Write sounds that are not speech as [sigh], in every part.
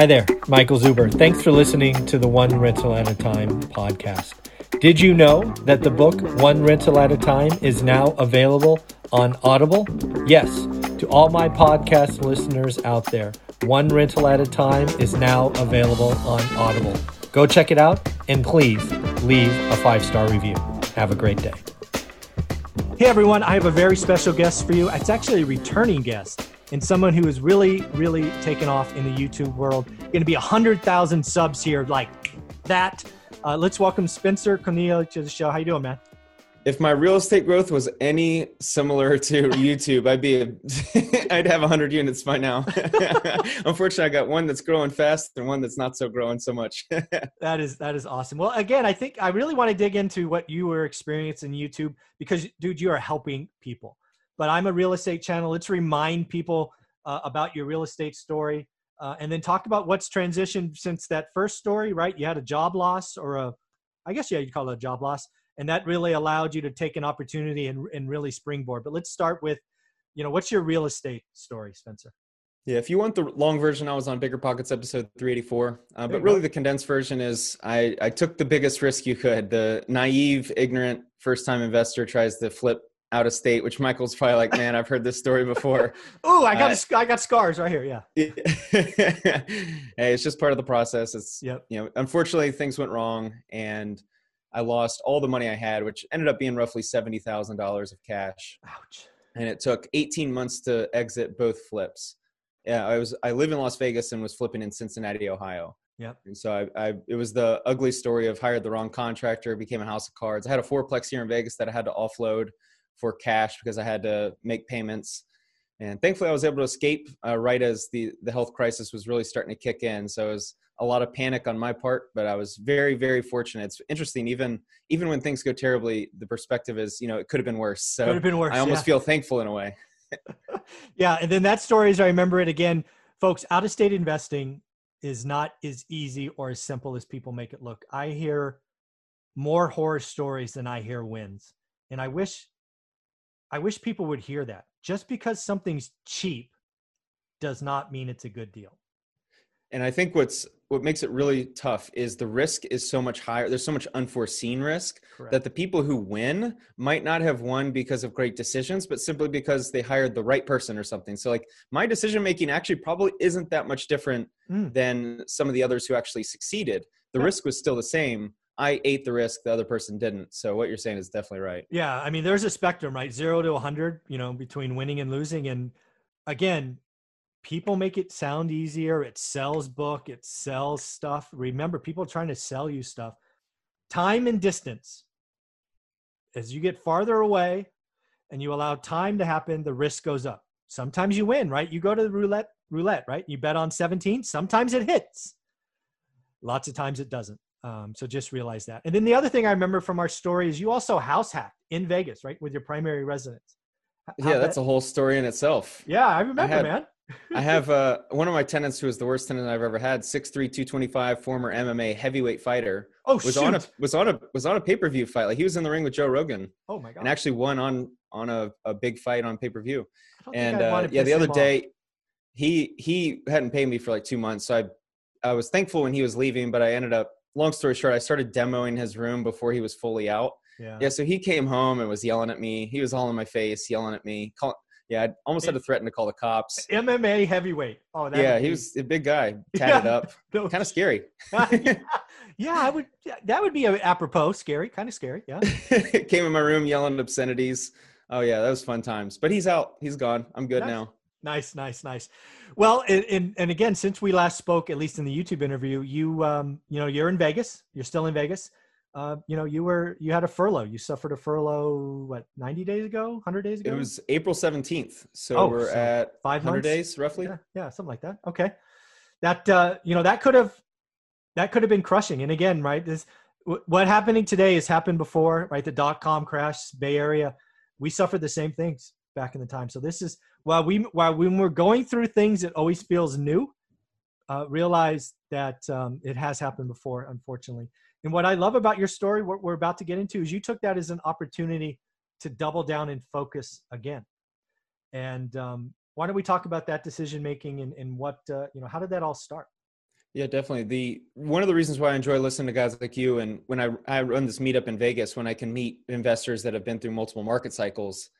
Hi there, Michael Zuber. Thanks for listening to the One Rental at a Time podcast. Did you know that the book One Rental at a Time is now available on Audible? Yes, to all my podcast listeners out there, One Rental at a Time is now available on Audible. Go check it out and please leave a five star review. Have a great day. Hey everyone, I have a very special guest for you. It's actually a returning guest and someone who is really, really taken off in the YouTube world. Going to be 100,000 subs here like that. Uh, let's welcome Spencer Cornelia to the show. How you doing, man? If my real estate growth was any similar to YouTube, I'd be a, [laughs] I'd have 100 units by now. [laughs] Unfortunately, I got one that's growing fast and one that's not so growing so much. [laughs] that is that is awesome. Well, again, I think I really want to dig into what you were experiencing YouTube because, dude, you are helping people but I'm a real estate channel. Let's remind people uh, about your real estate story uh, and then talk about what's transitioned since that first story, right? You had a job loss or a, I guess, yeah, you'd call it a job loss. And that really allowed you to take an opportunity and, and really springboard. But let's start with, you know, what's your real estate story, Spencer? Yeah, if you want the long version, I was on Bigger Pockets episode 384. Uh, but really, the condensed version is I, I took the biggest risk you could. The naive, ignorant first time investor tries to flip out of state, which Michael's probably like, man, I've heard this story before. [laughs] oh, I got uh, I got scars right here. Yeah. [laughs] hey, it's just part of the process. It's yep. you know, unfortunately things went wrong and I lost all the money I had, which ended up being roughly seventy thousand dollars of cash. Ouch. And it took 18 months to exit both flips. Yeah, I was I live in Las Vegas and was flipping in Cincinnati, Ohio. Yep. And so I, I, it was the ugly story of hired the wrong contractor, became a house of cards. I had a fourplex here in Vegas that I had to offload for cash because I had to make payments. And thankfully, I was able to escape uh, right as the, the health crisis was really starting to kick in. So it was a lot of panic on my part, but I was very, very fortunate. It's interesting, even even when things go terribly, the perspective is, you know, it could have been worse. So could have been worse. I almost yeah. feel thankful in a way. [laughs] [laughs] yeah, and then that story, as I remember it again, folks, out of state investing is not as easy or as simple as people make it look. I hear more horror stories than I hear wins, and I wish I wish people would hear that. Just because something's cheap does not mean it's a good deal. And I think what's what makes it really tough is the risk is so much higher. There's so much unforeseen risk Correct. that the people who win might not have won because of great decisions, but simply because they hired the right person or something. So like my decision making actually probably isn't that much different mm. than some of the others who actually succeeded. The yeah. risk was still the same, I ate the risk, the other person didn't. So what you're saying is definitely right. Yeah, I mean, there's a spectrum, right? Zero to 100, you know, between winning and losing. And again, people make it sound easier. It sells book, it sells stuff. Remember, people are trying to sell you stuff. Time and distance. As you get farther away and you allow time to happen, the risk goes up. Sometimes you win, right? You go to the roulette, roulette, right? You bet on 17. Sometimes it hits. Lots of times it doesn't. Um, so just realize that. And then the other thing I remember from our story is you also house hacked in Vegas, right, with your primary residence. How yeah, that's that, a whole story in itself. Yeah, I remember, I had, man. [laughs] I have uh, one of my tenants who was the worst tenant I've ever had, 6'3", 225, former MMA heavyweight fighter. Oh, was shoot. on a was on a was on a pay per view fight. Like he was in the ring with Joe Rogan. Oh my god! And actually won on on a, a big fight on pay per view. And uh, yeah, the other day, off. he he hadn't paid me for like two months, so I I was thankful when he was leaving, but I ended up long story short, I started demoing his room before he was fully out. Yeah. Yeah. So he came home and was yelling at me. He was all in my face, yelling at me. Call, yeah, I almost had to threaten to call the cops. MMA heavyweight. Oh, yeah, he was a big guy, [laughs] tatted yeah. up, [laughs] kind of scary. [laughs] yeah. I would. That would be apropos. Scary, kind of scary. Yeah. Came in my room yelling obscenities. Oh yeah, that was fun times. But he's out. He's gone. I'm good nice. now. Nice, nice, nice. Well, and, and again, since we last spoke, at least in the YouTube interview, you um, you know, you're in Vegas. You're still in Vegas. Uh, you know, you were you had a furlough. You suffered a furlough what 90 days ago, 100 days ago. It was April 17th. So oh, we're so at 500 days roughly. Yeah, yeah, something like that. Okay, that uh, you know that could have that could have been crushing. And again, right, this what happening today has happened before, right? The dot com crash, Bay Area. We suffered the same things back in the time. So this is while we while when we're going through things, it always feels new. Uh, realize that um, it has happened before, unfortunately. And what I love about your story, what we're about to get into, is you took that as an opportunity to double down and focus again. And um, why don't we talk about that decision making and, and what uh, you know? How did that all start? Yeah, definitely. The one of the reasons why I enjoy listening to guys like you, and when I I run this meetup in Vegas, when I can meet investors that have been through multiple market cycles,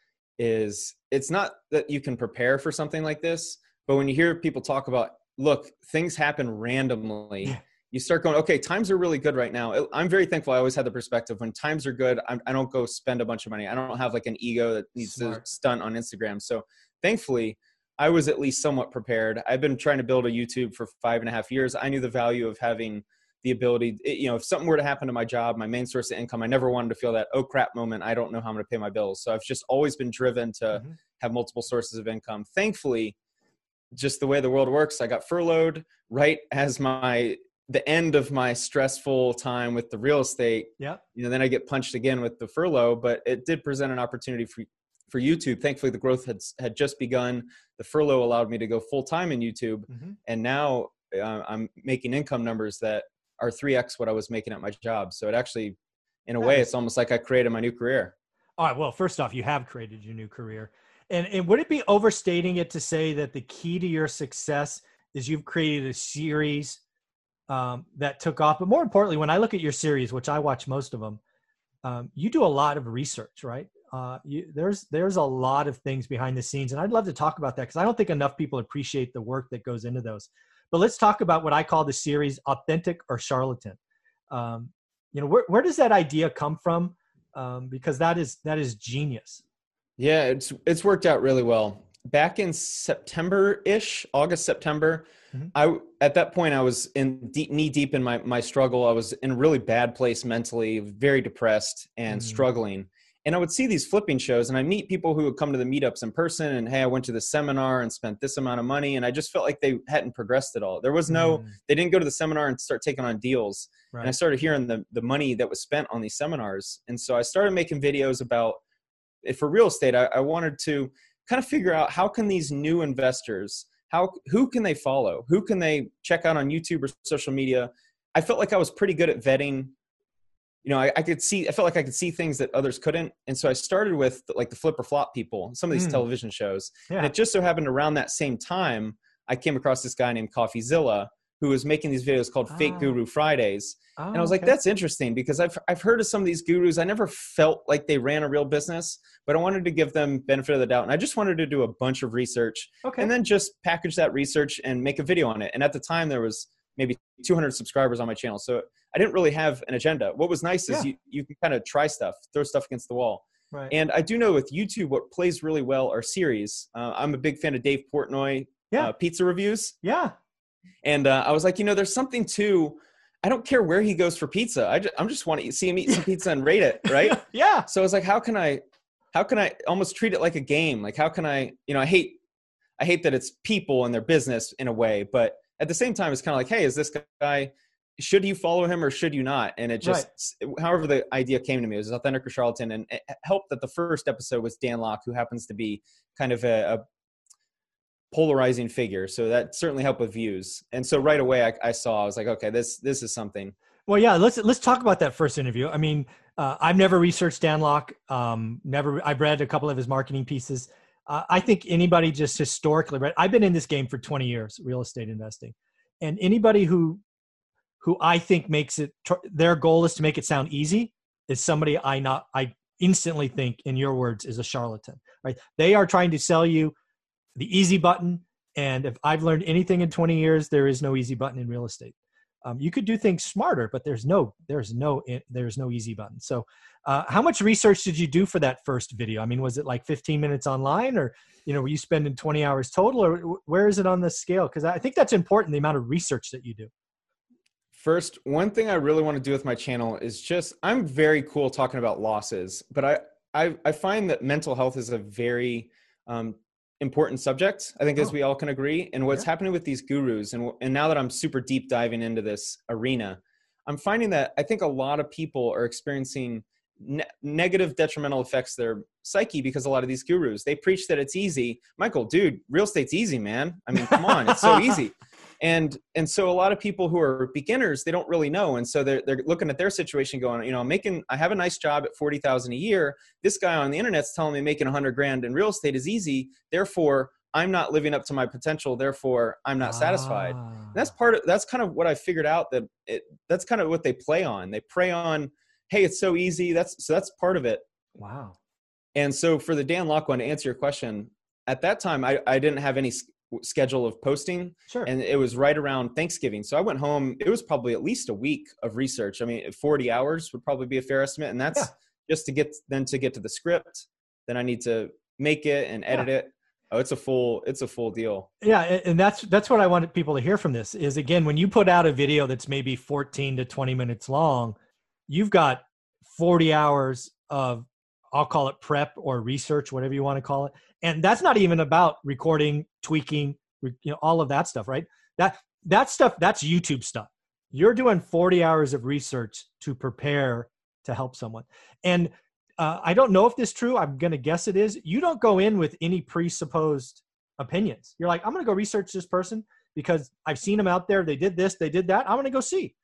is it's not that you can prepare for something like this, but when you hear people talk about, look, things happen randomly. Yeah. You start going, okay, times are really good right now. I'm very thankful. I always had the perspective when times are good, I'm, I do not go spend a bunch of money. I don't have like an ego that needs Smart. to stunt on Instagram. So thankfully, I was at least somewhat prepared. I've been trying to build a YouTube for five and a half years. I knew the value of having the ability, you know, if something were to happen to my job, my main source of income, I never wanted to feel that, oh crap moment, I don't know how I'm going to pay my bills. So I've just always been driven to mm-hmm. have multiple sources of income. Thankfully, just the way the world works, I got furloughed right as my the end of my stressful time with the real estate. Yeah. You know, then I get punched again with the furlough, but it did present an opportunity for for YouTube. Thankfully, the growth had had just begun. The furlough allowed me to go full time in YouTube, mm-hmm. and now uh, I'm making income numbers that are three x what I was making at my job. So it actually, in a way, it's almost like I created my new career. All right. Well, first off, you have created your new career, and and would it be overstating it to say that the key to your success is you've created a series um, that took off? But more importantly, when I look at your series, which I watch most of them, um, you do a lot of research, right? uh, you, there's there's a lot of things behind the scenes, and I'd love to talk about that because I don't think enough people appreciate the work that goes into those. But let's talk about what I call the series "Authentic or Charlatan." Um, you know, where where does that idea come from? Um, because that is that is genius. Yeah, it's it's worked out really well. Back in September ish, August September, mm-hmm. I at that point I was in deep, knee deep in my my struggle. I was in a really bad place mentally, very depressed and mm-hmm. struggling and I would see these flipping shows and I meet people who would come to the meetups in person and hey, I went to the seminar and spent this amount of money and I just felt like they hadn't progressed at all. There was no mm. they didn't go to the seminar and start taking on deals. Right. And I started hearing the the money that was spent on these seminars. And so I started making videos about for real estate, I, I wanted to kind of figure out how can these new investors how who can they follow? Who can they check out on YouTube or social media? I felt like I was pretty good at vetting you know, I, I, could see, I felt like I could see things that others couldn't. And so I started with like the flip or flop people, some of these mm. television shows. Yeah. And it just so happened around that same time, I came across this guy named CoffeeZilla who was making these videos called oh. Fake Guru Fridays. Oh, and I was like, okay. that's interesting because I've, I've heard of some of these gurus. I never felt like they ran a real business, but I wanted to give them benefit of the doubt. And I just wanted to do a bunch of research okay. and then just package that research and make a video on it. And at the time there was maybe 200 subscribers on my channel. So I didn't really have an agenda. What was nice is you, you can kind of try stuff, throw stuff against the wall. Right. And I do know with YouTube, what plays really well are series. Uh, I'm a big fan of Dave Portnoy yeah. Uh, pizza reviews. Yeah. And uh, I was like, you know, there's something to, I don't care where he goes for pizza. I just, I'm just want to see him eat some pizza and rate it. [laughs] Right. yeah. So I was like, how can I, how can I almost treat it like a game? Like, how can I, you know, I hate, I hate that it's people and their business in a way, but at the same time, it's kind of like, hey, is this guy should you follow him or should you not? And it just, right. however, the idea came to me it was authentic or charlatan, and it helped that the first episode was Dan Lok, who happens to be kind of a, a polarizing figure. So that certainly helped with views. And so right away, I, I, saw I was like, okay, this this is something. Well, yeah, let's let's talk about that first interview. I mean, uh, I've never researched Dan Lok. Um, never, I've read a couple of his marketing pieces. Uh, I think anybody just historically read. I've been in this game for 20 years, real estate investing, and anybody who who I think makes it their goal is to make it sound easy is somebody I not I instantly think in your words is a charlatan. Right? They are trying to sell you the easy button, and if I've learned anything in 20 years, there is no easy button in real estate. Um, you could do things smarter, but there's no there's no there's no easy button. So, uh, how much research did you do for that first video? I mean, was it like 15 minutes online, or you know, were you spending 20 hours total, or where is it on the scale? Because I think that's important the amount of research that you do. First, one thing I really want to do with my channel is just I'm very cool talking about losses, but I I, I find that mental health is a very um, important subject. I think, oh. as we all can agree. And what's yeah. happening with these gurus, and and now that I'm super deep diving into this arena, I'm finding that I think a lot of people are experiencing ne- negative, detrimental effects their psyche because a lot of these gurus they preach that it's easy. Michael, dude, real estate's easy, man. I mean, come on, it's so [laughs] easy. And and so a lot of people who are beginners they don't really know and so they're, they're looking at their situation going you know i'm making i have a nice job at 40000 a year this guy on the internet's telling me making 100 grand in real estate is easy therefore I'm not living up to my potential, therefore I'm not satisfied. And Ah. that's part of that's kind of what I figured out that it that's kind of what they play on. They prey on, hey, it's so easy. That's so that's part of it. wow. And so for the Dan Lok one, to answer your question, at that time I, I didn't have any schedule of posting Sure. and it was right around Thanksgiving. So I went home. It was probably at least a week of research. I mean, 40 hours would probably be a fair estimate. And that's Yeah. just to get then to get to the script. Then I need to make it and edit it. Oh, it's a full it's a full deal. yeah, and that's that's what I wanted people to hear from this is again when you put out a video that's maybe 14 to 20 minutes long, you've got 40 hours of I'll call it prep or research, whatever you want to call it. And that's not even about recording, tweaking, you know, all of that stuff, right? That that stuff that's YouTube stuff. You're doing 40 hours of research to prepare to help someone. And uh, I don't know if this is true. I'm going to guess it is. You don't go in with any presupposed opinions. You're like, I'm going to go research this person because I've seen them out there. They did this, they did that. I'm going to go see.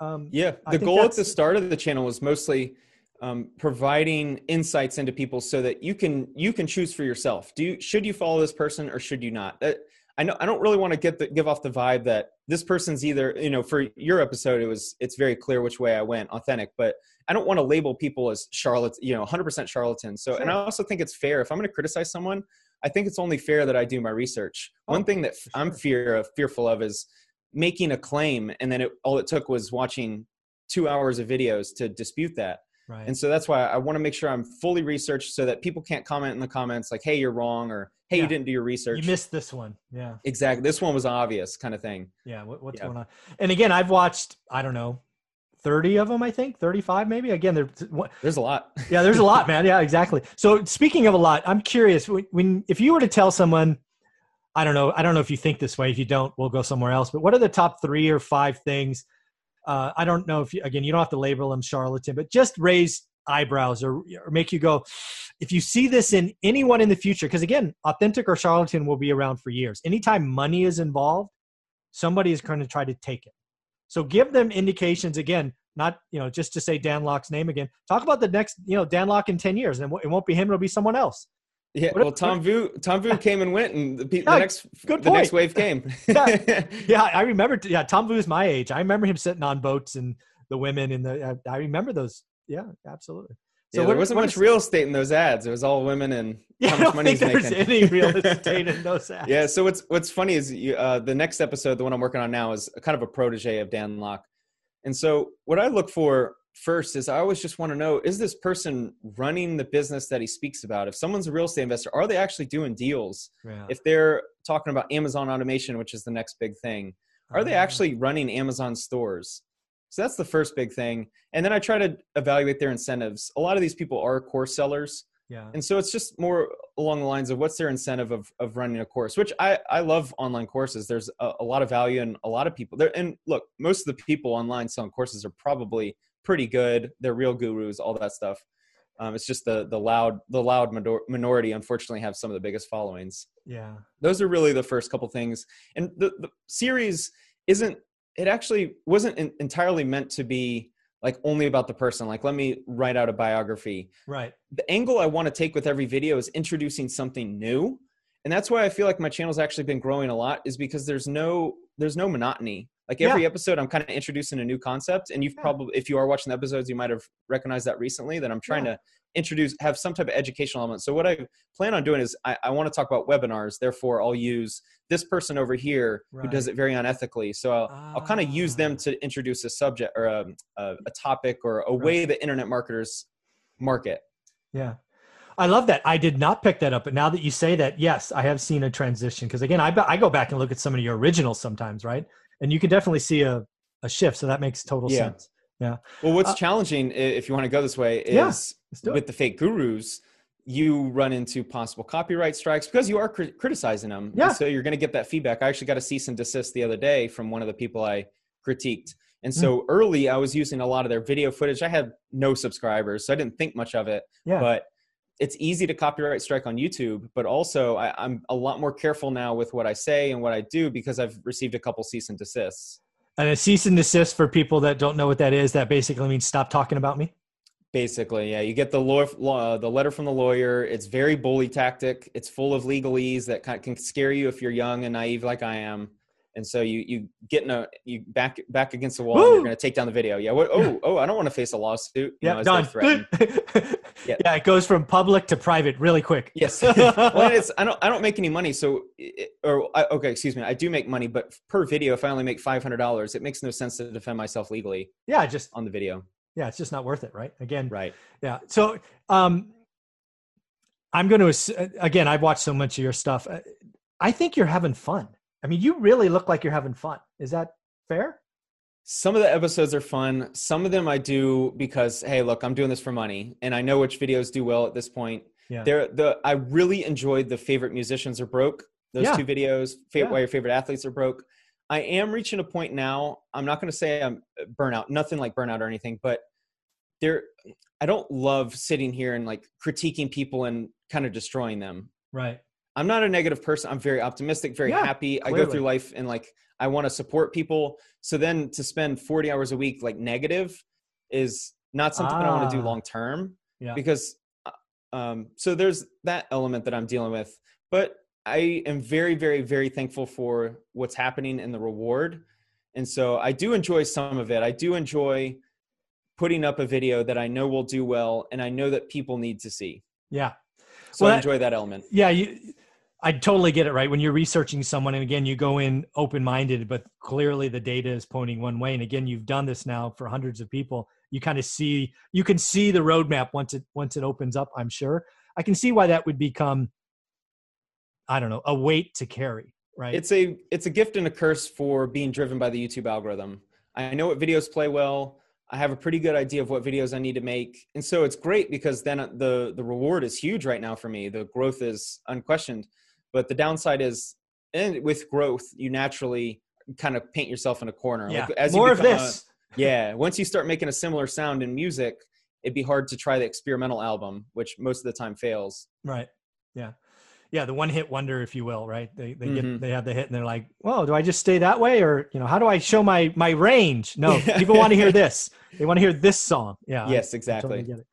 Um, Yeah. The goal at the start of the channel was mostly um, providing insights into people so that you can you can choose for yourself. Do you should you follow this person or should you not? That, I know I don't really want to get the, give off the vibe that this person's either you know for your episode it was it's very clear which way I went authentic, but I don't want to label people as charlatans, you know, 100% charlatans. So, and I also think it's fair if I'm going to criticize someone, I think it's only fair that I do my research. One Oh, thing that for I'm fear of, fearful of is making a claim and then it, all it took was watching two hours of videos to dispute that. Right. And so that's why I want to make sure I'm fully researched so that people can't comment in the comments like, "Hey, you're wrong," or "Hey, Yeah. you didn't do your research." you missed this one. Yeah. exactly. This one was obvious, kind of thing. Yeah. What, what's Yeah. going on? And again, I've watched, I don't know, 30 of them, I think, 35 maybe. Again, they're, There's a lot. yeah, there's a lot, man. Yeah, exactly. So speaking of a lot, I'm curious when, when if you were to tell someone, I don't know, I don't know if you think this way. If you don't, we'll go somewhere else. But what are the top three or five things? Uh, I don't know if you, again, you don't have to label them charlatan, but just raise eyebrows or, or make you go, if you see this in anyone in the future, because again, authentic or charlatan will be around for years. Anytime money is involved, somebody is going to try to take it. So give them indications again, not you know just to say Dan Lok's name again. Talk about the next you know Dan Lok in ten years, and it won't be him; it'll be someone else. Yeah. Well, Tom Vu, Tom Vu came and went, and the, pe- Yeah, the next, good the next wave came. [laughs] Yeah. [laughs] Yeah, I remember. Yeah, Tom Vu's my age. I remember him sitting on boats and the women in the. I I remember those. Yeah, absolutely. yeah, what- there wasn't much is- real estate in those ads. It was all women and [laughs] Yeah, how much money he's there's making. any real estate in those ads. yeah. So what's what's funny is you, uh, the next episode, the one I'm working on now, is kind of a protege of Dan Lok. And so what I look for first is I always just want to know: is this person running the business that he speaks about? If someone's a real estate investor, are they actually doing deals? Yeah. If they're talking about Amazon automation, which is the next big thing, are they Uh, actually running Amazon stores? So that's the first big thing. And then I try to evaluate their incentives. A lot of these people are course sellers. Yeah. And so it's just more along the lines of what's their incentive of, of running a course, which I, I love online courses. There's a, a lot of value in a lot of people there. And look, most of the people online selling courses are probably pretty good. They're real gurus, all that stuff. Um, it's just the, the loud, the loud minor- minority, unfortunately have some of the biggest followings Yeah. those are really the first couple things and the, the series isn't it actually wasn't in, entirely meant to be like only about the person like let me write out a biography Right. the angle i want to take with every video is introducing something new and that's why i feel like my channel's actually been growing a lot is because there's no there's no monotony like every episode i'm kind of introducing a new concept and you've Yeah. probably if you are watching the episodes you might have recognized that recently that i'm trying to introduce have some type of educational element so what i plan on doing is i, I want to talk about webinars therefore i'll use this person over here who does it very unethically so i'll, I'll kind of use them Ah. to introduce a subject or a, a, a topic or a way that internet marketers market Yeah. I love that. I did not pick that up, but now that you say that, yes, I have seen a transition. Because again, I, I go back and look at some of your originals sometimes, right? And you can definitely see a, a shift. So that makes total Yeah. sense. Yeah. well what's Uh, challenging if you want to go this way Yeah, is it. with the fake gurus you run into possible copyright strikes because you are cri- criticizing them Yeah. and so you're going to get that feedback i actually got a cease and desist the other day from one of the people i critiqued and so Hmm. early i was using a lot of their video footage i had no subscribers so i didn't think much of it Yeah. but it's easy to copyright strike on youtube but also I, i'm a lot more careful now with what i say and what i do because i've received a couple cease and desists And a cease and desist for people that don't know what that is, that basically means stop talking about me. Basically, yeah. You get the law, law, the letter from the lawyer. It's very bully tactic. It's full of legalese that can scare you if you're young and naive like I am. And so you you get in a you back back against the wall. and You're going to take down the video. Yeah. What? Oh oh. I don't want to face a lawsuit. Yeah. Done. [laughs] yeah. yeah. It goes from public to private really quick. Yes. [laughs] well, it's I don't I don't make any money. So or I, okay, excuse me. I do make money, but per video, if I only make five hundred dollars, it makes no sense to defend myself legally. Yeah. Just on the video yeah it's just not worth it right again right yeah so um i'm going to again i've watched so much of your stuff i think you're having fun i mean you really look like you're having fun is that fair some of the episodes are fun some of them i do because hey look i'm doing this for money and i know which videos do well at this point yeah. There, the I really enjoyed the favorite musicians are broke. Those yeah. two videos, favorite, yeah. why your favorite athletes are broke. I am reaching a point now. I'm not going to say I'm uh, burnout, nothing like burnout or anything, but there, I don't love sitting here and like critiquing people and kind of destroying them. Right. I'm not a negative person. I'm very optimistic, very yeah, happy. Clearly. I go through life and like I want to support people. So then to spend 40 hours a week like negative is not something ah, I want to do long term. Yeah. Because uh, um so there's that element that I'm dealing with. But I am very, very, very thankful for what's happening in the reward. And so I do enjoy some of it. I do enjoy putting up a video that I know will do well and I know that people need to see. Yeah. So well, I enjoy that element. Yeah, you I totally get it right. When you're researching someone and again you go in open-minded, but clearly the data is pointing one way. And again, you've done this now for hundreds of people. You kind of see you can see the roadmap once it once it opens up, I'm sure. I can see why that would become I don't know, a weight to carry, right? It's a it's a gift and a curse for being driven by the YouTube algorithm. I know what videos play well. I have a pretty good idea of what videos I need to make. And so it's great because then the the reward is huge right now for me. The growth is unquestioned. But the downside is and with growth, you naturally kind of paint yourself in a corner. Yeah. Like as More of this. A, [laughs] yeah. Once you start making a similar sound in music, it'd be hard to try the experimental album, which most of the time fails. Right. Yeah yeah, the one hit wonder, if you will, right? They they mm-hmm. get they have the hit and they're like, well, do I just stay that way or you know, how do I show my my range? No, [laughs] people want to hear this. They want to hear this song. Yeah. Yes, exactly. I totally get it.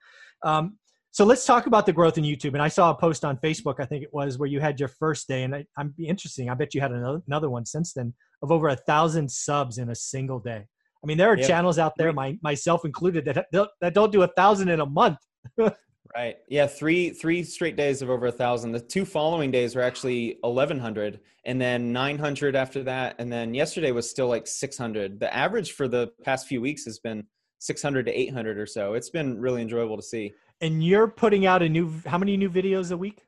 Um, so let's talk about the growth in YouTube. And I saw a post on Facebook, I think it was, where you had your first day, and I, I'm interesting. I bet you had another, another one since then of over a thousand subs in a single day. I mean, there are yep. channels out there, my myself included, that that don't do a thousand in a month. [laughs] Right. Yeah. Three three straight days of over a thousand. The two following days were actually eleven hundred, and then nine hundred after that, and then yesterday was still like six hundred. The average for the past few weeks has been six hundred to eight hundred or so. It's been really enjoyable to see. And you're putting out a new. How many new videos a week?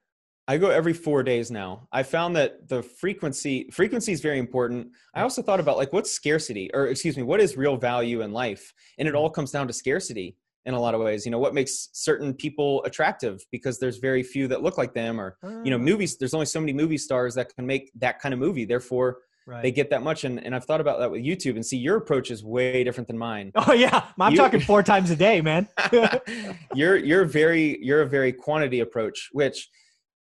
I go every four days now. I found that the frequency frequency is very important. I also thought about like what's scarcity, or excuse me, what is real value in life, and it all comes down to scarcity in a lot of ways you know what makes certain people attractive because there's very few that look like them or you know ah. movies there's only so many movie stars that can make that kind of movie therefore right. they get that much and, and i've thought about that with youtube and see your approach is way different than mine oh yeah i'm you, talking four [laughs] times a day man [laughs] you're you're very you're a very quantity approach which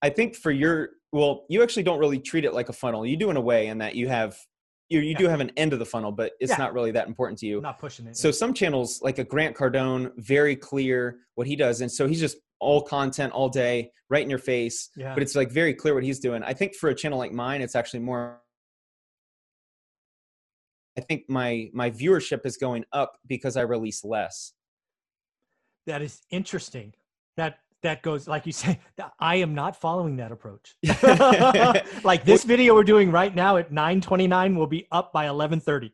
i think for your well you actually don't really treat it like a funnel you do in a way in that you have you, you yeah. do have an end of the funnel, but it's yeah. not really that important to you. not pushing it. So some channels, like a Grant Cardone, very clear what he does, and so he's just all content all day, right in your face. Yeah. But it's like very clear what he's doing. I think for a channel like mine, it's actually more. I think my my viewership is going up because I release less. That is interesting. That that goes like you say [laughs] i am not following that approach [laughs] [laughs] like this video we're doing right now at 9.29 will be up by 11.30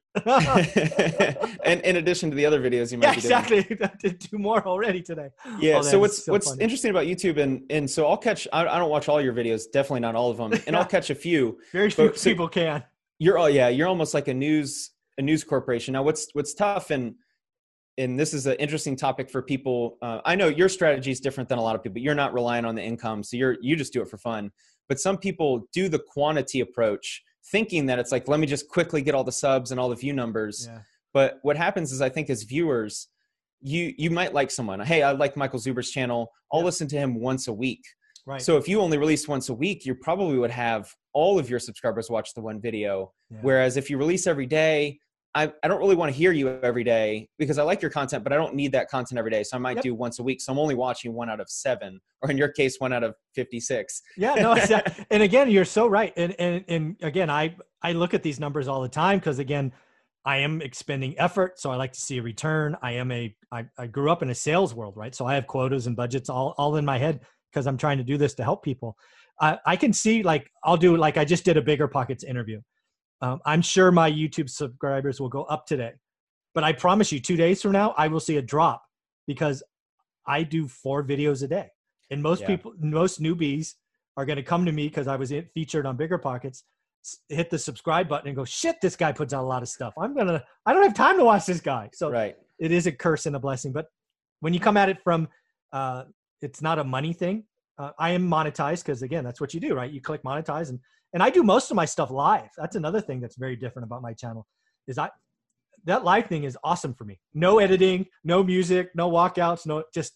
and in addition to the other videos you might yeah, exactly i did two more already today yeah oh, so what's so what's funny. interesting about youtube and and so i'll catch I, I, don't watch all your videos definitely not all of them and yeah. i'll catch a few very few but, people so can you're oh yeah you're almost like a news a news corporation now what's what's tough and and this is an interesting topic for people. Uh, I know your strategy is different than a lot of people. You're not relying on the income, so you're you just do it for fun. But some people do the quantity approach, thinking that it's like let me just quickly get all the subs and all the view numbers. Yeah. But what happens is, I think as viewers, you you might like someone. Hey, I like Michael Zuber's channel. I'll yeah. listen to him once a week. Right. So if you only release once a week, you probably would have all of your subscribers watch the one video. Yeah. Whereas if you release every day, I, I don't really want to hear you every day because I like your content, but I don't need that content every day. So I might Yep. do once a week. So I'm only watching one out of seven, or in your case, one out of 56. Yeah, no, [laughs] and again, you're so right. And and and again, I I look at these numbers all the time because again, I am expending effort, so I like to see a return. I am a I, I grew up in a sales world, right? So I have quotas and budgets all all in my head because I'm trying to do this to help people. I I can see like I'll do like I just did a bigger pockets interview. Um, I'm sure my YouTube subscribers will go up today, but I promise you, two days from now, I will see a drop because I do four videos a day, and most Yeah. people, most newbies are going to come to me because I was in, featured on Bigger Pockets, hit the subscribe button and go, shit, this guy puts out a lot of stuff. I'm gonna, I don't have time to watch this guy. So Right. it is a curse and a blessing. But when you come at it from, uh, it's not a money thing. Uh, I am monetized because again, that's what you do, right? You click monetize, and and I do most of my stuff live. That's another thing that's very different about my channel. Is I that live thing is awesome for me. No editing, no music, no walkouts, no just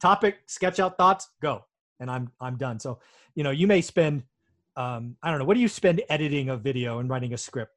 topic, sketch out thoughts, go, and I'm I'm done. So you know, you may spend. Um, I don't know. What do you spend editing a video and writing a script?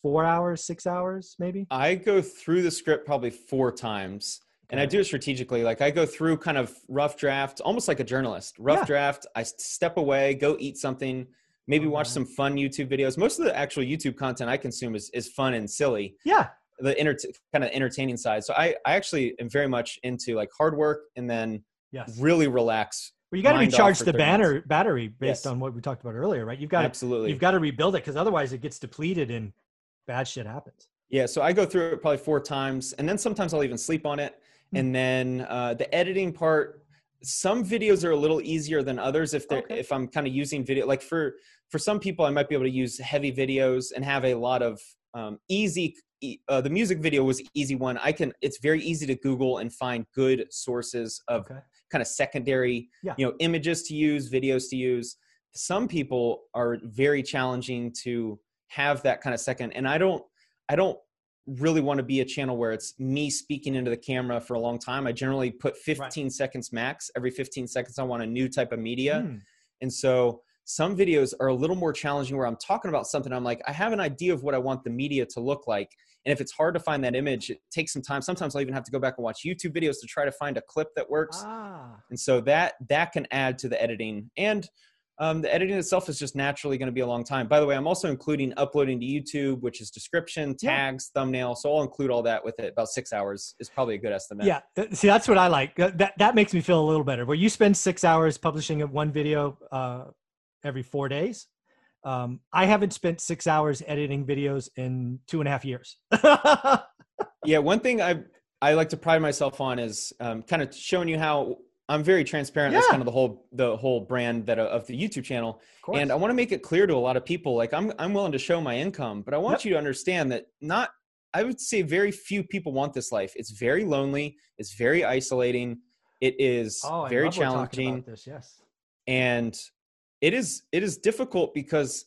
Four hours, six hours, maybe. I go through the script probably four times. And I do it strategically. Like I go through kind of rough draft, almost like a journalist. Rough Yeah. draft. I step away, go eat something, maybe watch some fun YouTube videos. Most of the actual YouTube content I consume is, is fun and silly. Yeah, The enter- kind of entertaining side. So I, I actually am very much into like hard work and then yes. really relax. Well, you got to recharge the banner minutes. battery based Yes. on what we talked about earlier, right? You've got Absolutely. you've got to rebuild it because otherwise it gets depleted and bad shit happens. Yeah, so I go through it probably four times, and then sometimes I'll even sleep on it. And then uh, the editing part, some videos are a little easier than others if they're Okay. if I'm kind of using video. Like for for some people, I might be able to use heavy videos and have a lot of um, easy. Uh, the music video was an easy one. I can. It's very easy to Google and find good sources of Okay. kind of secondary Yeah. you know images to use videos to use some people are very challenging to have that kind of second and i don't i don't really want to be a channel where it's me speaking into the camera for a long time i generally put 15 seconds max every 15 seconds i want a new type of media Hmm. and so some videos are a little more challenging where I'm talking about something. I'm like, I have an idea of what I want the media to look like. And if it's hard to find that image, it takes some time. Sometimes I'll even have to go back and watch YouTube videos to try to find a clip that works. Ah, And so that that can add to the editing. And um, the editing itself is just naturally going to be a long time. By the way, I'm also including uploading to YouTube, which is description, Yeah. tags, thumbnail. So I'll include all that with it. About six hours is probably a good estimate. yeah. See, that's what I like. That that makes me feel a little better. Where you spend six hours publishing a- one video uh, every four days. Um, I haven't spent six hours editing videos in two and a half years. [laughs] yeah one thing i i like to pride myself on is um, kind of showing you how i'm very transparent. That's kind of the whole the whole brand that of the youtube channel. And i want to make it clear to a lot of people like i'm i'm willing to show my income but i want Yep. you to understand that not i would say very few people want this life. It's very lonely. It's very isolating. It is oh, very challenging. this. Yes. and it is it is difficult because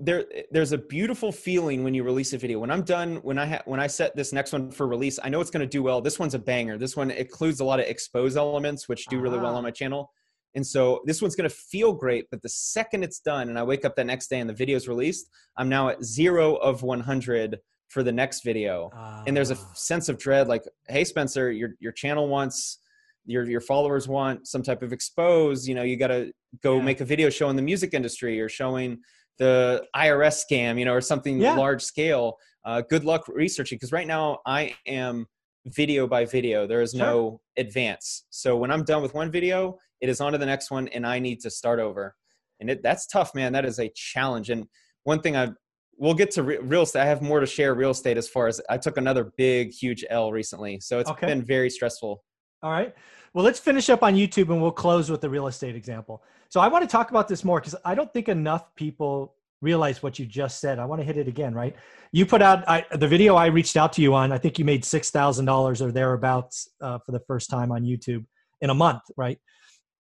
there there's a beautiful feeling when you release a video when i'm done when i ha- when i set this next one for release i know it's going to do well this one's a banger this one includes a lot of expose elements which do really well Ah. on my channel and so this one's going to feel great but the second it's done and i wake up the next day and the video's released i'm now at 0 of 100 for the next video and there's a Ah. sense of dread like hey spencer your your channel wants your your followers want some type of expose you know you got to go Yeah. make a video showing the music industry or showing the irs scam you know or something Yeah. large scale uh, good luck researching because right now i am video by video there is Sure. no advance so when i'm done with one video it is on to the next one and i need to start over and it, that's tough man that is a challenge and one thing i we'll get to re- real estate i have more to share real estate as far as i took another big huge l recently so it's Okay. been very stressful All right. Well, let's finish up on YouTube and we'll close with the real estate example. So I want to talk about this more because I don't think enough people realize what you just said. I want to hit it again, right? You put out I, the video I reached out to you on. I think you made six thousand dollars or thereabouts uh, for the first time on YouTube in a month, right?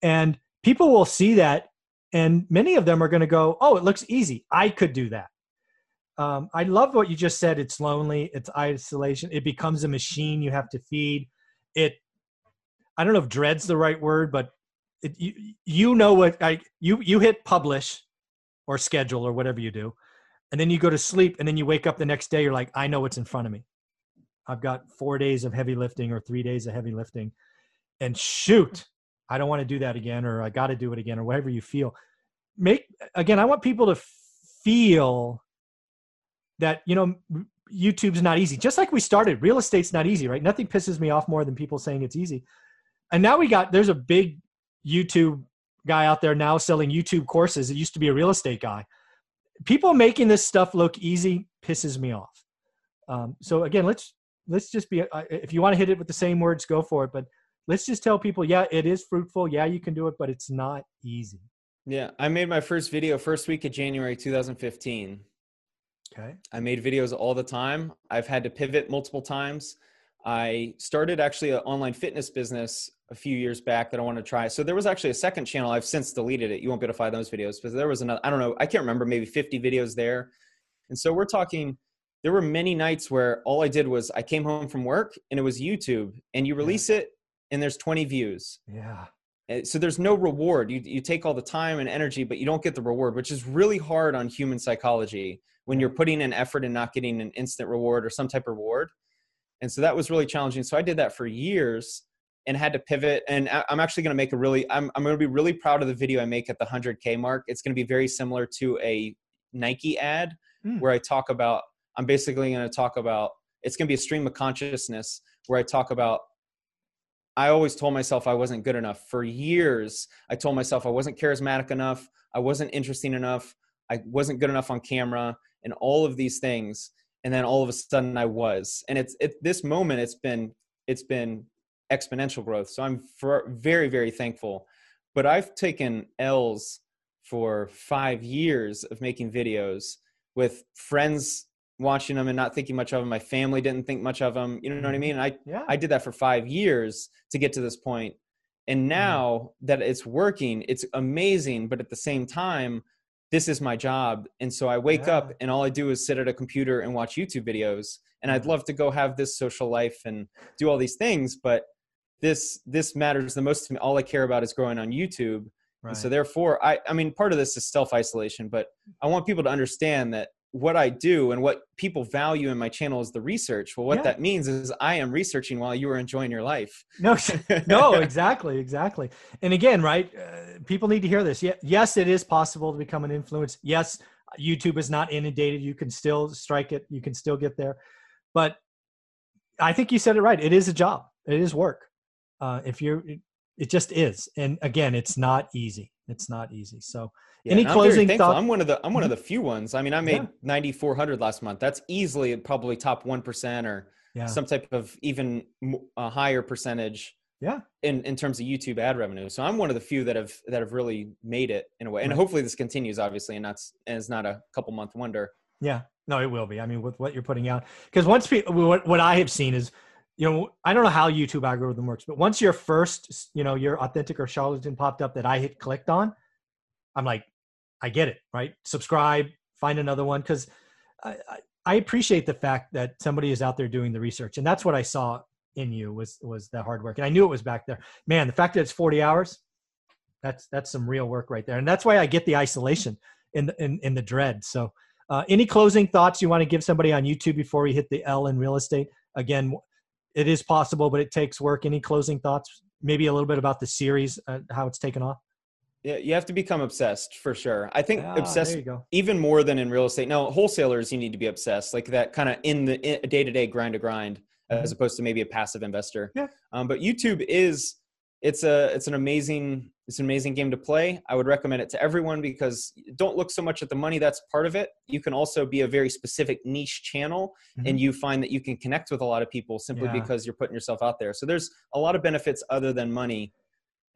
And people will see that, and many of them are going to go, "Oh, it looks easy. I could do that." Um, I love what you just said. It's lonely. It's isolation. It becomes a machine you have to feed. It I don't know if dread's the right word, but it, you you know what I you you hit publish or schedule or whatever you do, and then you go to sleep and then you wake up the next day you're like i know what's in front of me. I've got four days of heavy lifting or three days of heavy lifting and shoot i don't want to do that again or i got to do it again or whatever you feel. Make again i want people to feel that you know youtube's not easy. Just like we started real estate's not easy right? Nothing pisses me off more than people saying it's easy and now we got there's a big youtube guy out there now selling youtube courses it used to be a real estate guy people making this stuff look easy pisses me off. Um, so again, let's let's just be. Uh, if you want to hit it with the same words, go for it. But let's just tell people, yeah, it is fruitful. Yeah, you can do it, but it's not easy. Yeah, I made my first video first week of January 2015. Okay. I made videos all the time. I've had to pivot multiple times. I started actually an online fitness business a few years back that I want to try. So there was actually a second channel. I've since deleted it. You won't be able to find those videos, but there was another, I don't know, I can't remember, maybe 50 videos there. And so we're talking, there were many nights where all I did was I came home from work and it was YouTube and you release yeah. it and there's 20 views. Yeah. Eh, so there's no reward. You, you take all the time and energy, but you don't get the reward, which is really hard on human psychology when you're putting in effort and not getting an instant reward or some type of reward. And so that was really challenging. So I did that for years and had to pivot. And I'm actually going to make a really, I'm, I'm going to be really proud of the video I make at the 100K mark. It's going to be very similar to a Nike ad mm. where I talk about, I'm basically going to talk about, it's going to be a stream of consciousness where I talk about, I always told myself I wasn't good enough. For years, I told myself I wasn't charismatic enough, I wasn't interesting enough, I wasn't good enough on camera, and all of these things. And then all of a sudden I was. And it's at this moment, it's been, it's been exponential growth. So I'm for, very, very thankful. But I've taken L's for five years of making videos with friends watching them and not thinking much of them. My family didn't think much of them. You know what I mm-hmm. mean? And I yeah. I did that for five years to get to this point. And mm-hmm. now mm-hmm. that it's working, it's amazing. But at the same time, this is my job. And so I wake yeah. up and all I do is sit at a computer and watch YouTube videos. And I'd mm-hmm. love to go have this social life and do all these things, but this this matters the most to me all i care about is growing on youtube right. and so therefore i i mean part of this is self isolation but i want people to understand that what i do and what people value in my channel is the research. Well what yeah. that means is i am researching while you are enjoying your life. No no [laughs] exactly exactly. And again right uh, people need to hear this. Yes it is possible to become an influence. Yes youtube is not inundated. You can still strike it. You can still get there. But i think you said it right. It is a job. It is work. Uh, if you're it just is. And again it's not easy. It's not easy. So yeah, any closing thoughts i'm one of the i'm one of mm-hmm. the few ones. I mean i made yeah. 9400 last month. That's easily probably top 1% or yeah. some type of even a higher percentage yeah. in in terms of youtube ad revenue. So i'm one of the few that have that have really made it in a way. And right. hopefully this continues obviously and that's and it's not a couple month wonder. Yeah. No it will be. I mean with what you're putting out because once people what, what i have seen is you know, I don't know how YouTube algorithm works, but once your first, you know, your authentic or charlatan popped up that I hit clicked on, I'm like, I get it, right? Subscribe, find another one because I, I, appreciate the fact that somebody is out there doing the research, and that's what I saw in you was was the hard work, and I knew it was back there. Man, the fact that it's 40 hours, that's that's some real work right there, and that's why I get the isolation in the, in in the dread. So, uh, any closing thoughts you want to give somebody on YouTube before we hit the L in real estate? Again, it is possible, but it takes work. Any closing thoughts? Maybe a little bit about the series, uh, how it's taken off. Yeah, you have to become obsessed for sure. I think ah, obsessed even more than in real estate. Now, wholesalers, you need to be obsessed, like that kind of in the day to day grind to grind, mm-hmm. as opposed to maybe a passive investor. Yeah. Um, but YouTube is it's a it's an amazing it's an amazing game to play. I would recommend it to everyone because don't look so much at the money. That's part of it. You can also be a very specific niche channel mm-hmm. and you find that you can connect with a lot of people simply yeah. because you're putting yourself out there. So there's a lot of benefits other than money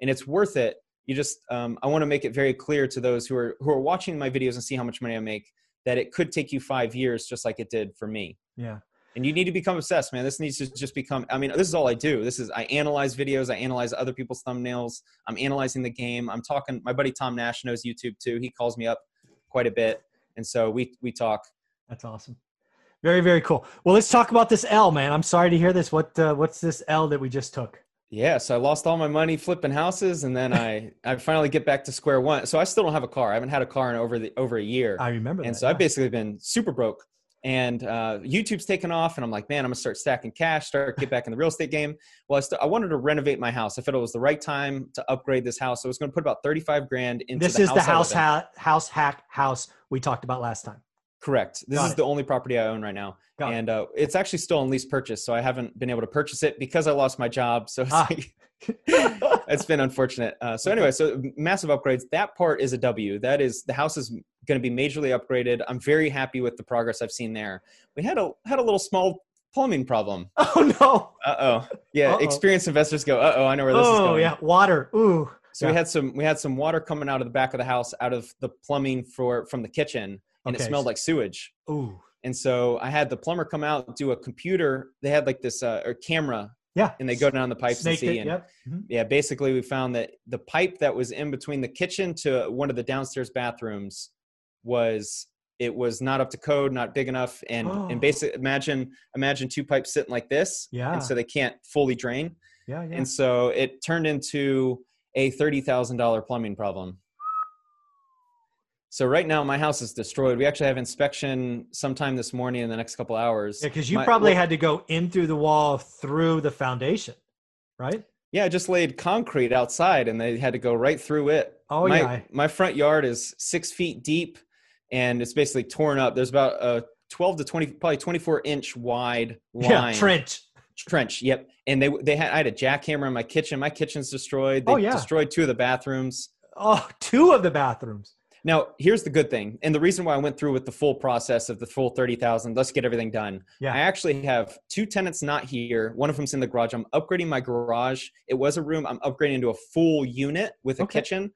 and it's worth it. You just, um, I want to make it very clear to those who are, who are watching my videos and see how much money I make that it could take you five years, just like it did for me. Yeah. And you need to become obsessed man. This needs to just become i mean this is all i do. This is i analyze videos i analyze other people's thumbnails i'm analyzing the game i'm talking my buddy tom nash knows youtube too. He calls me up quite a bit and so we we talk. That's awesome. Very very cool. Well let's talk about this l man. I'm sorry to hear this. What uh, what's this l that we just took Yeah, so I lost all my money flipping houses, and then I [laughs] I finally get back to square one. So I still don't have a car. I haven't had a car in over the over a year. I remember. And that, so yeah. I've basically been super broke. And uh, YouTube's taken off, and I'm like, man, I'm gonna start stacking cash, start get back in the real estate game. Well, I, st- I wanted to renovate my house. I felt it was the right time to upgrade this house. So I was gonna put about 35 grand into. This the is the house live in. ha- house hack house we talked about last time. Correct. This Got is it. the only property I own right now, Got and uh, it's actually still on lease purchase. So I haven't been able to purchase it because I lost my job. So it's Ah. like, [laughs] it's been unfortunate. Uh, so anyway, so massive upgrades. That part is a W. That is the house is going to be majorly upgraded. I'm very happy with the progress I've seen there. We had a had a little small plumbing problem. [laughs] Oh no! Uh oh. Yeah, Uh-oh. experienced investors go. Uh oh, I know where this is going. Oh yeah, water. Ooh. So we had some we had some water coming out of the back of the house out of the plumbing for from the kitchen, and Okay. it smelled like sewage. Ooh. And so I had the plumber come out, do a computer. They had like this uh, or camera, Yeah. and they go down the pipes and see. it. and Yep. Mhm. yeah, basically we found that the pipe that was in between the kitchen to one of the downstairs bathrooms was it was not up to code, not big enough, and Oh. and basically imagine imagine two pipes sitting like this, Yeah. and so they can't fully drain, Yeah. Yeah. and so it turned into a thirty thousand dollar plumbing problem. So right now my house is destroyed. We actually have inspection sometime this morning in the next couple hours. Yeah, because you My- probably well- had to go in through the wall through the foundation, right? Yeah, I just laid concrete outside and they had to go right through it. Oh my, yeah. My front yard is six feet deep and it's basically torn up. There's about a 12 to 20, probably 24 inch wide [laughs] line. Yeah. Trench. Trench. Yep. And they, they had, I had a jackhammer in my kitchen. My kitchen's destroyed. Oh, they Oh, yeah. destroyed two of the bathrooms. Oh, two of the bathrooms. Now, here's the good thing. And the reason why I went through with the full process of the full 30,000, let's get everything done. Yeah. I actually have two tenants not here. One of them's in the garage. I'm upgrading my garage. It was a room. I'm upgrading into a full unit with a Okay. kitchen.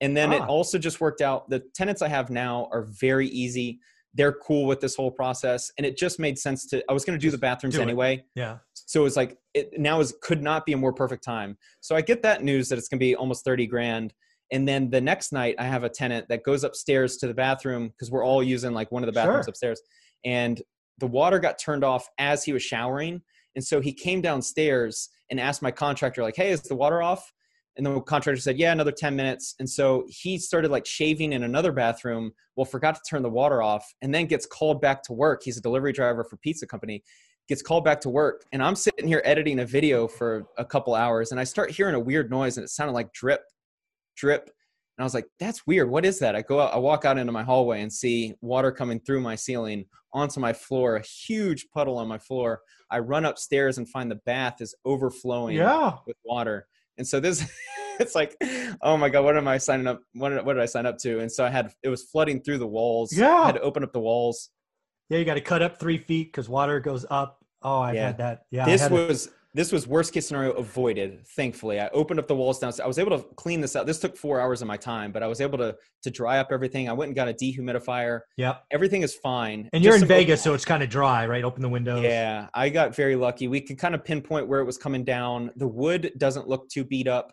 And then it Ah. also just worked out. The tenants I have now are very easy. They're cool with this whole process. And it just made sense to, I was going to do the bathrooms do anyway. Yeah. So it's like, it now is could not be a more perfect time. So I get that news that it's going to be almost 30 grand. And then the next night, I have a tenant that goes upstairs to the bathroom because we're all using like one of the bathrooms Sure. upstairs. And the water got turned off as he was showering. And so he came downstairs and asked my contractor, like, hey, is the water off? And the contractor said, yeah, another 10 minutes. And so he started like shaving in another bathroom. Well, forgot to turn the water off and then gets called back to work. He's a delivery driver for pizza company gets called back to work and i'm sitting here editing a video for a couple hours and i start hearing a weird noise and it sounded like drip drip and i was like that's weird what is that i go out i walk out into my hallway and see water coming through my ceiling onto my floor a huge puddle on my floor i run upstairs and find the bath is overflowing Yeah. with water and so this [laughs] it's like oh my god what am i signing up what did, what did i sign up to and so i had it was flooding through the walls Yeah. i had to open up the walls Yeah. You got to cut up three feet because water goes up. Oh, I've Yeah. had that. Yeah. I this was this was worst case scenario avoided thankfully. I opened up the walls downstairs i was able to clean this out. This took four hours of my time but i was able to to dry up everything. I went and got a dehumidifier. Yeah everything is fine. And you're in Vegas, open- so it's kind of dry, right? Open the windows. yeah i got very lucky. We could kind of pinpoint where it was coming down. The wood doesn't look too beat up.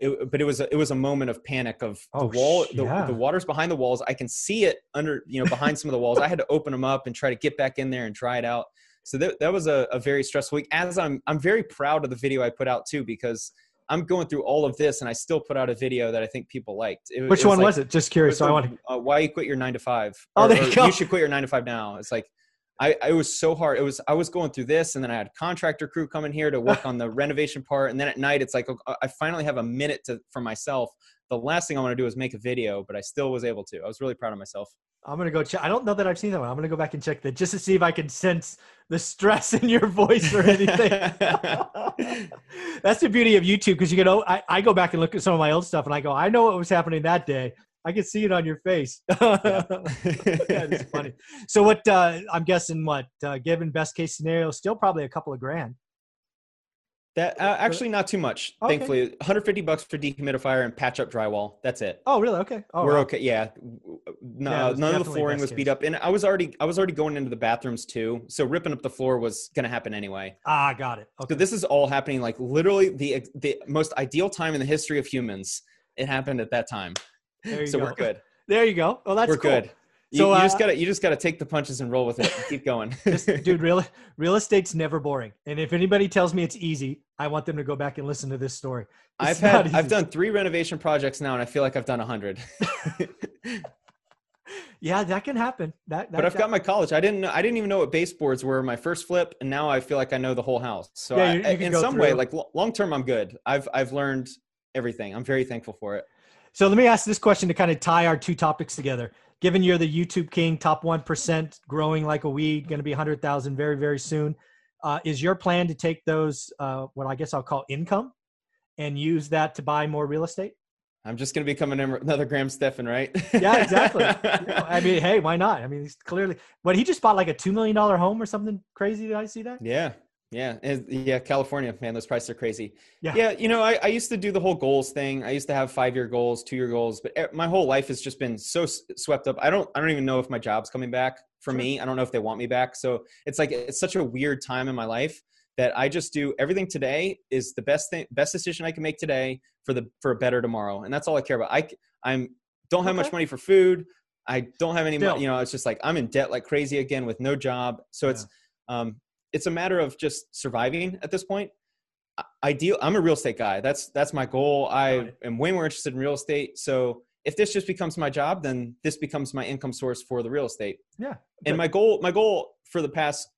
It, but it was a, it was a moment of panic of the Oh, wall the, yeah. the water's behind the walls. I can see it under you know behind some of the walls. I had to open them up and try to get back in there and dry it out so that, that was a, a very stressful week as i'm i'm very proud of the video i put out too because i'm going through all of this and i still put out a video that i think people liked It- Which it one like- was it? Just curious. So I want to. uh, why you quit your nine to five Oh, Or- there you go. you should quit your nine to five now it's like I, I was so hard. It was I was going through this, and then I had contractor crew coming here to work on the [laughs] renovation part, and then at night it's like I finally have a minute to for myself. The last thing I want to do is make a video, but I still was able to. I was really proud of myself. I'm gonna go check. I don't know that I've seen that one. I'm gonna go back and check that just to see if I can sense the stress in your voice or anything. [laughs] That's the beauty of YouTube because you can. I, I go back and look at some of my old stuff and I go, I know what was happening that day. I can see it on your face. [laughs] yeah, That's funny. So what? Uh, I'm guessing what? Uh, given best case scenario, still probably a couple of grand. That uh, actually not too much. Okay. Thankfully, 150 bucks for dehumidifier and patch up drywall. That's it. Oh, really? Okay. Oh, We're wow. okay. Yeah. No, Yeah, none of the flooring was beat up, and I was already I was already going into the bathrooms too. So ripping up the floor was going to happen anyway. Ah, got it. Okay. So this is all happening like literally the the most ideal time in the history of humans. It happened at that time. There you So go. we're good. [laughs] There you go. Oh, that's we're cool. good. You, So, you just uh, gotta you just gotta take the punches and roll with it. Keep going. Just- [laughs] dude, real real estate's never boring. And if anybody tells me it's easy, I want them to go back and listen to this story. It's I've had I've done three renovation projects now, and I feel like I've done a hundred. [laughs] [laughs] yeah, that can happen. That, that but I've that, got my college. I didn't know. I didn't even know what baseboards were my first flip, and now I feel like I know the whole house. So yeah, you, you I, in some through. way, like long term, I'm good. I've I've learned everything. I'm very thankful for it. So let me ask this question to kind of tie our two topics together. Given you're the YouTube king, top one percent, growing like a weed, going to be hundred thousand very very soon. Uh, is your plan to take those uh, what I guess I'll call income and use that to buy more real estate? I'm just going to become another Graham Stephan, right? yeah, exactly. [laughs] you know, I mean, hey, why not? I mean, he's clearly, what he just bought like a $2 million home or something crazy. Did I see that? Yeah. Yeah. Yeah. California, man, those prices are crazy. Yeah. Yeah. You know, I, I used to do the whole goals thing. I used to have five year goals, two year goals, but my whole life has just been so swept up. I don't, I don't even know if my job's coming back for sure. me. I don't know if they want me back. So it's like, it's such a weird time in my life that I just do everything today is the best thing, best decision I can make today for the for a better tomorrow, and that's all I care about. I I'm don't have okay. much money for food. I don't have any money. You know, it's just like I'm in debt like crazy again with no job. So yeah. it's um it's a matter of just surviving at this point. Ideal. I'm a real estate guy. That's that's my goal. I am way more interested in real estate. So if this just becomes my job, then this becomes my income source for the real estate. Yeah. And my goal, my goal for the past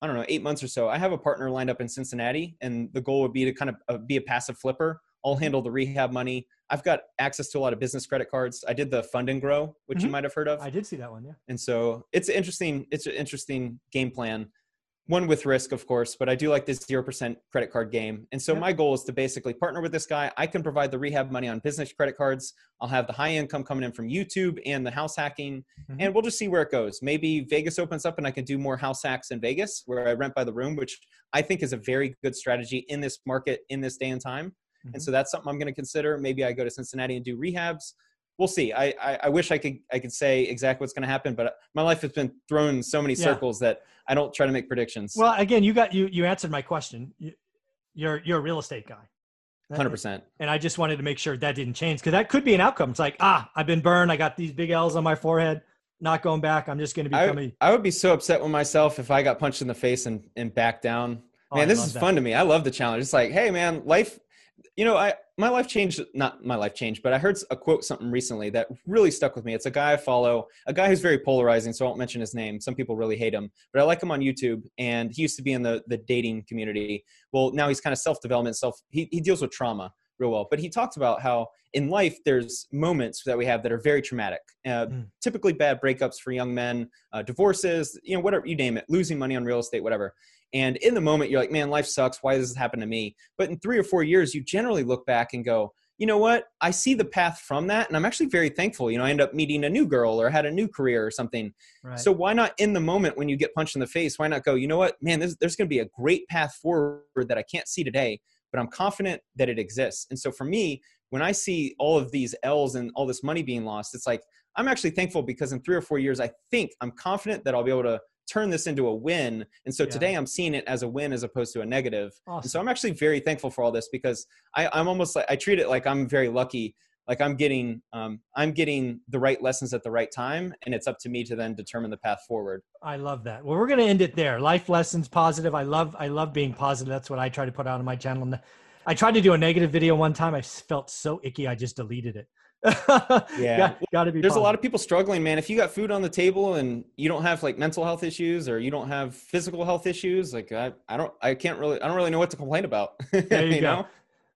I don't know, eight months or so, I have a partner lined up in Cincinnati, and the goal would be to kind of uh, be a passive flipper. I'll mm-hmm. handle the rehab money. I've got access to a lot of business credit cards. I did the fund and grow, which mm-hmm. you might have heard of. I did see that one, yeah. And so it's interesting. It's an interesting game plan one with risk, of course, but I do like this 0% credit card game. And so my goal is to basically partner with this guy. I can provide the rehab money on business credit cards. I'll have the high income coming in from YouTube and the house hacking. Mm-hmm. And we'll just see where it goes. Maybe Vegas opens up and I can do more house hacks in Vegas where I rent by the room, which I think is a very good strategy in this market in this day and time. Mm-hmm. And so that's something I'm going to consider. Maybe I go to Cincinnati and do rehabs we'll see. I, I, I, wish I could I could say exactly what's going to happen, but my life has been thrown in so many yeah. circles that I don't try to make predictions. Well, again, you got you you answered my question. You, you're you're a real estate guy. Hundred percent. And I just wanted to make sure that didn't change because that could be an outcome. It's like ah, I've been burned. I got these big L's on my forehead. Not going back. I'm just going to be I, I would be so upset with myself if I got punched in the face and and back down. Oh, man, this is that. fun to me. I love the challenge. It's like, hey, man, life you know, I my life changed. Not my life changed, but I heard a quote something recently that really stuck with me. It's a guy I follow, a guy who's very polarizing, so I won't mention his name. Some people really hate him, but I like him on YouTube. And he used to be in the the dating community. Well, now he's kind of self development, self. He he deals with trauma real well. But he talks about how in life there's moments that we have that are very traumatic. Uh, mm. Typically bad breakups for young men, uh, divorces, you know, whatever you name it, losing money on real estate, whatever. And in the moment, you're like, man, life sucks. Why does this happen to me? But in three or four years, you generally look back and go, you know what? I see the path from that. And I'm actually very thankful. You know, I end up meeting a new girl or had a new career or something. Right. So why not in the moment when you get punched in the face, why not go, you know what, man, this, there's going to be a great path forward that I can't see today, but I'm confident that it exists. And so for me, when I see all of these L's and all this money being lost, it's like, I'm actually thankful because in three or four years, I think I'm confident that I'll be able to turn this into a win. And so yeah. today I'm seeing it as a win as opposed to a negative. Awesome. And so I'm actually very thankful for all this because I, I'm almost like I treat it like I'm very lucky. Like I'm getting, um, I'm getting the right lessons at the right time, and it's up to me to then determine the path forward. I love that. Well, we're going to end it there. Life lessons, positive. I love, I love being positive. That's what I try to put out on my channel. I tried to do a negative video one time. I felt so icky. I just deleted it. Yeah, [laughs] got, to be. There's positive. a lot of people struggling, man. If you got food on the table and you don't have like mental health issues or you don't have physical health issues, like I, I don't, I can't really, I don't really know what to complain about. [laughs] There you, you go. Know?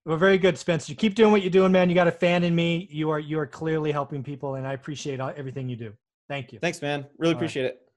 Well, very good, Spencer. You keep doing what you're doing, man. You got a fan in me. You are, you are clearly helping people, and I appreciate everything you do. Thank you. Thanks, man. Really All appreciate right. it.